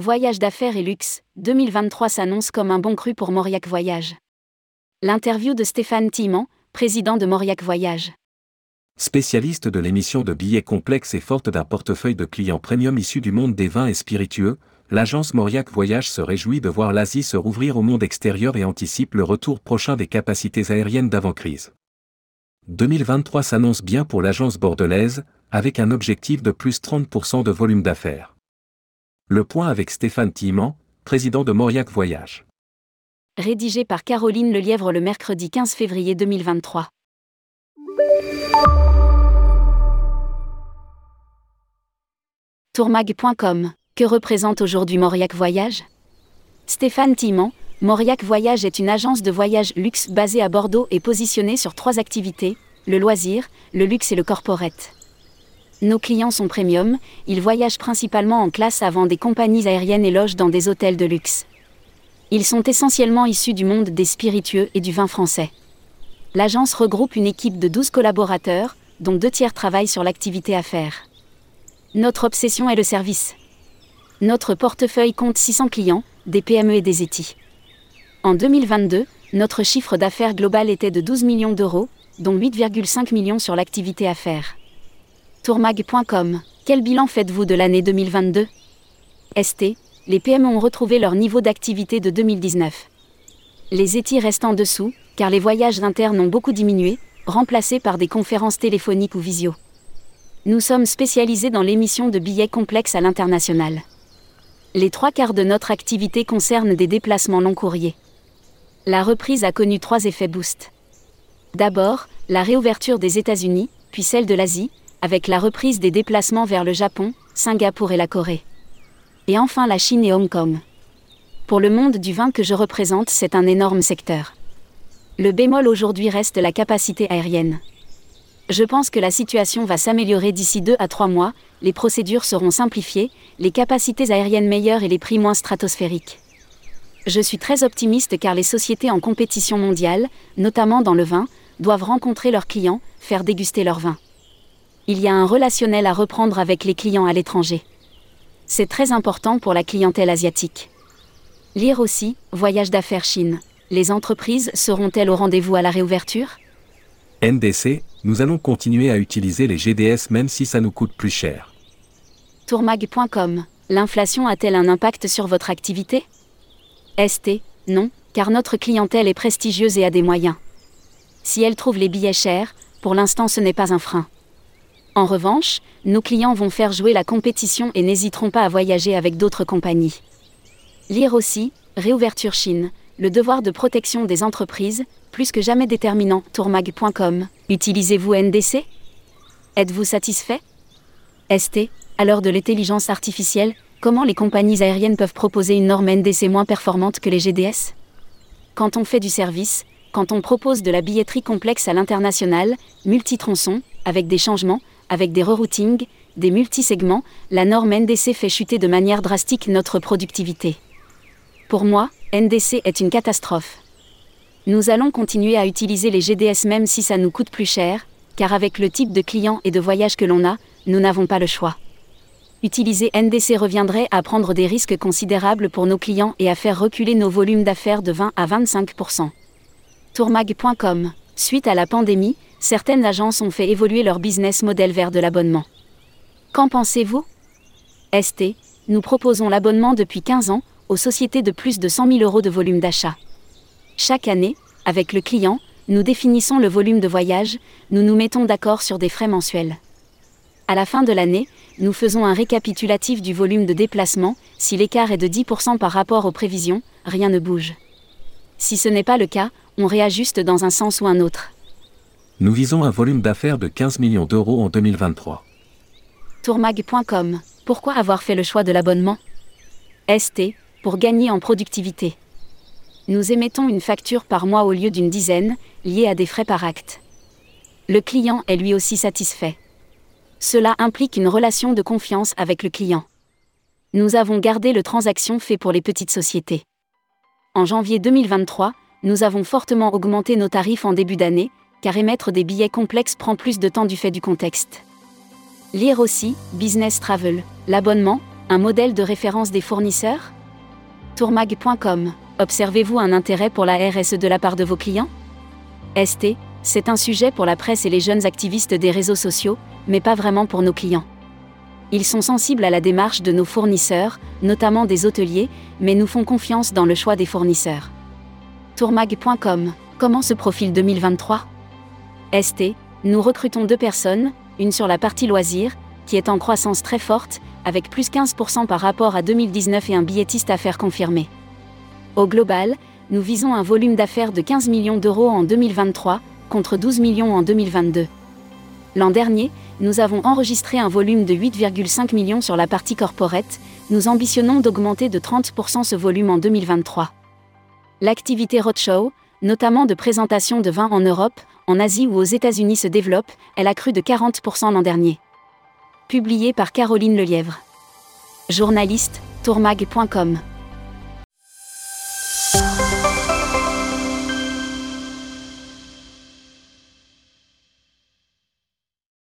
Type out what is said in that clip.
Voyage d'affaires et luxe, 2023 s'annonce comme un bon cru pour Mauriac Voyage. L'interview de Stéphane Timan, président de Mauriac Voyage. Spécialiste de l'émission de billets complexes et forte d'un portefeuille de clients premium issus du monde des vins et spiritueux, l'agence Mauriac Voyage se réjouit de voir l'Asie se rouvrir au monde extérieur et anticipe le retour prochain des capacités aériennes d'avant-crise. 2023 s'annonce bien pour l'agence bordelaise, avec un objectif de plus 30% de volume d'affaires. Le point avec Stéphane Timan, président de Mauriac Voyage. Rédigé par Caroline Lelièvre le mercredi 15 février 2023. Tourmag.com Que représente aujourd'hui Mauriac Voyage? Stéphane Timan, Mauriac Voyage est une agence de voyage luxe basée à Bordeaux et positionnée sur trois activités le loisir, le luxe et le corporate. Nos clients sont premium, ils voyagent principalement en classe avant des compagnies aériennes et logent dans des hôtels de luxe. Ils sont essentiellement issus du monde des spiritueux et du vin français. L'agence regroupe une équipe de 12 collaborateurs, dont deux tiers travaillent sur l'activité affaires. Notre obsession est le service. Notre portefeuille compte 600 clients, des PME et des ETI. En 2022, notre chiffre d'affaires global était de 12 millions d'euros, dont 8,5 millions sur l'activité affaires. Tourmag.com. Quel bilan faites-vous de l'année 2022 ST. Les PME ont retrouvé leur niveau d'activité de 2019. Les ETI restent en dessous, car les voyages internes ont beaucoup diminué, remplacés par des conférences téléphoniques ou visio. Nous sommes spécialisés dans l'émission de billets complexes à l'international. Les trois quarts de notre activité concernent des déplacements long courriers. La reprise a connu trois effets boost. D'abord, la réouverture des États-Unis, puis celle de l'Asie, avec la reprise des déplacements vers le Japon, Singapour et la Corée. Et enfin la Chine et Hong Kong. Pour le monde du vin que je représente, c'est un énorme secteur. Le bémol aujourd'hui reste la capacité aérienne. Je pense que la situation va s'améliorer d'ici 2 à 3 mois, les procédures seront simplifiées, les capacités aériennes meilleures et les prix moins stratosphériques. Je suis très optimiste car les sociétés en compétition mondiale, notamment dans le vin, doivent rencontrer leurs clients, faire déguster leur vin il y a un relationnel à reprendre avec les clients à l'étranger. C'est très important pour la clientèle asiatique. Lire aussi, Voyage d'affaires Chine. Les entreprises seront-elles au rendez-vous à la réouverture? NDC, nous allons continuer à utiliser les GDS même si ça nous coûte plus cher. Tourmag.com. L'inflation a-t-elle un impact sur votre activité? ST, non, car notre clientèle est prestigieuse et a des moyens. Si elle trouve les billets chers, pour l'instant ce n'est pas un frein. En revanche, nos clients vont faire jouer la compétition et n'hésiteront pas à voyager avec d'autres compagnies. Lire aussi, Réouverture Chine, le devoir de protection des entreprises, plus que jamais déterminant, tourmag.com. Utilisez-vous NDC Êtes-vous satisfait? ST, à l'heure de l'intelligence artificielle, comment les compagnies aériennes peuvent proposer une norme NDC moins performante que les GDS Quand on fait du service, quand on propose de la billetterie complexe à l'international, multitronçon, avec des changements, avec des reroutings, des multisegments, la norme NDC fait chuter de manière drastique notre productivité. Pour moi, NDC est une catastrophe. Nous allons continuer à utiliser les GDS même si ça nous coûte plus cher, car avec le type de client et de voyage que l'on a, nous n'avons pas le choix. Utiliser NDC reviendrait à prendre des risques considérables pour nos clients et à faire reculer nos volumes d'affaires de 20 à 25% Tourmag.com Suite à la pandémie, certaines agences ont fait évoluer leur business model vers de l'abonnement. Qu'en pensez-vous? ST, nous proposons l'abonnement depuis 15 ans aux sociétés de plus de 100 000 euros de volume d'achat. Chaque année, avec le client, nous définissons le volume de voyage, nous nous mettons d'accord sur des frais mensuels. À la fin de l'année, nous faisons un récapitulatif du volume de déplacement, si l'écart est de 10% par rapport aux prévisions, rien ne bouge. Si ce n'est pas le cas, on réajuste dans un sens ou un autre. Nous visons un volume d'affaires de 15 millions d'euros en 2023. Tourmag.com. Pourquoi avoir fait le choix de l'abonnement? ST. Pour gagner en productivité. Nous émettons une facture par mois au lieu d'une dizaine, liée à des frais par acte. Le client est lui aussi satisfait. Cela implique une relation de confiance avec le client. Nous avons gardé le transaction fait pour les petites sociétés. En janvier 2023, nous avons fortement augmenté nos tarifs en début d'année, car émettre des billets complexes prend plus de temps du fait du contexte. Lire aussi, Business Travel, l'abonnement, Un modèle de référence des fournisseurs? Tourmag.com. Observez-vous un intérêt pour la RSE de la part de vos clients? ST, c'est un sujet pour la presse et les jeunes activistes des réseaux sociaux, mais pas vraiment pour nos clients. Ils sont sensibles à la démarche de nos fournisseurs, notamment des hôteliers, mais nous font confiance dans le choix des fournisseurs. Tourmag.com. Comment se profile 2023 ST, nous recrutons deux personnes, une sur la partie loisirs, qui est en croissance très forte, avec plus 15% par rapport à 2019 et un billettiste à faire confirmer. Au global, nous visons un volume d'affaires de 15 millions d'euros en 2023, contre 12 millions en 2022. L'an dernier, nous avons enregistré un volume de 8,5 millions sur la partie corporate, nous ambitionnons d'augmenter de 30% ce volume en 2023. L'activité roadshow, notamment de présentation de vins en Europe, en Asie ou aux États-Unis se développe, elle a cru de 40% l'an dernier. Publié par Caroline Lelièvre. Journaliste, tourmag.com.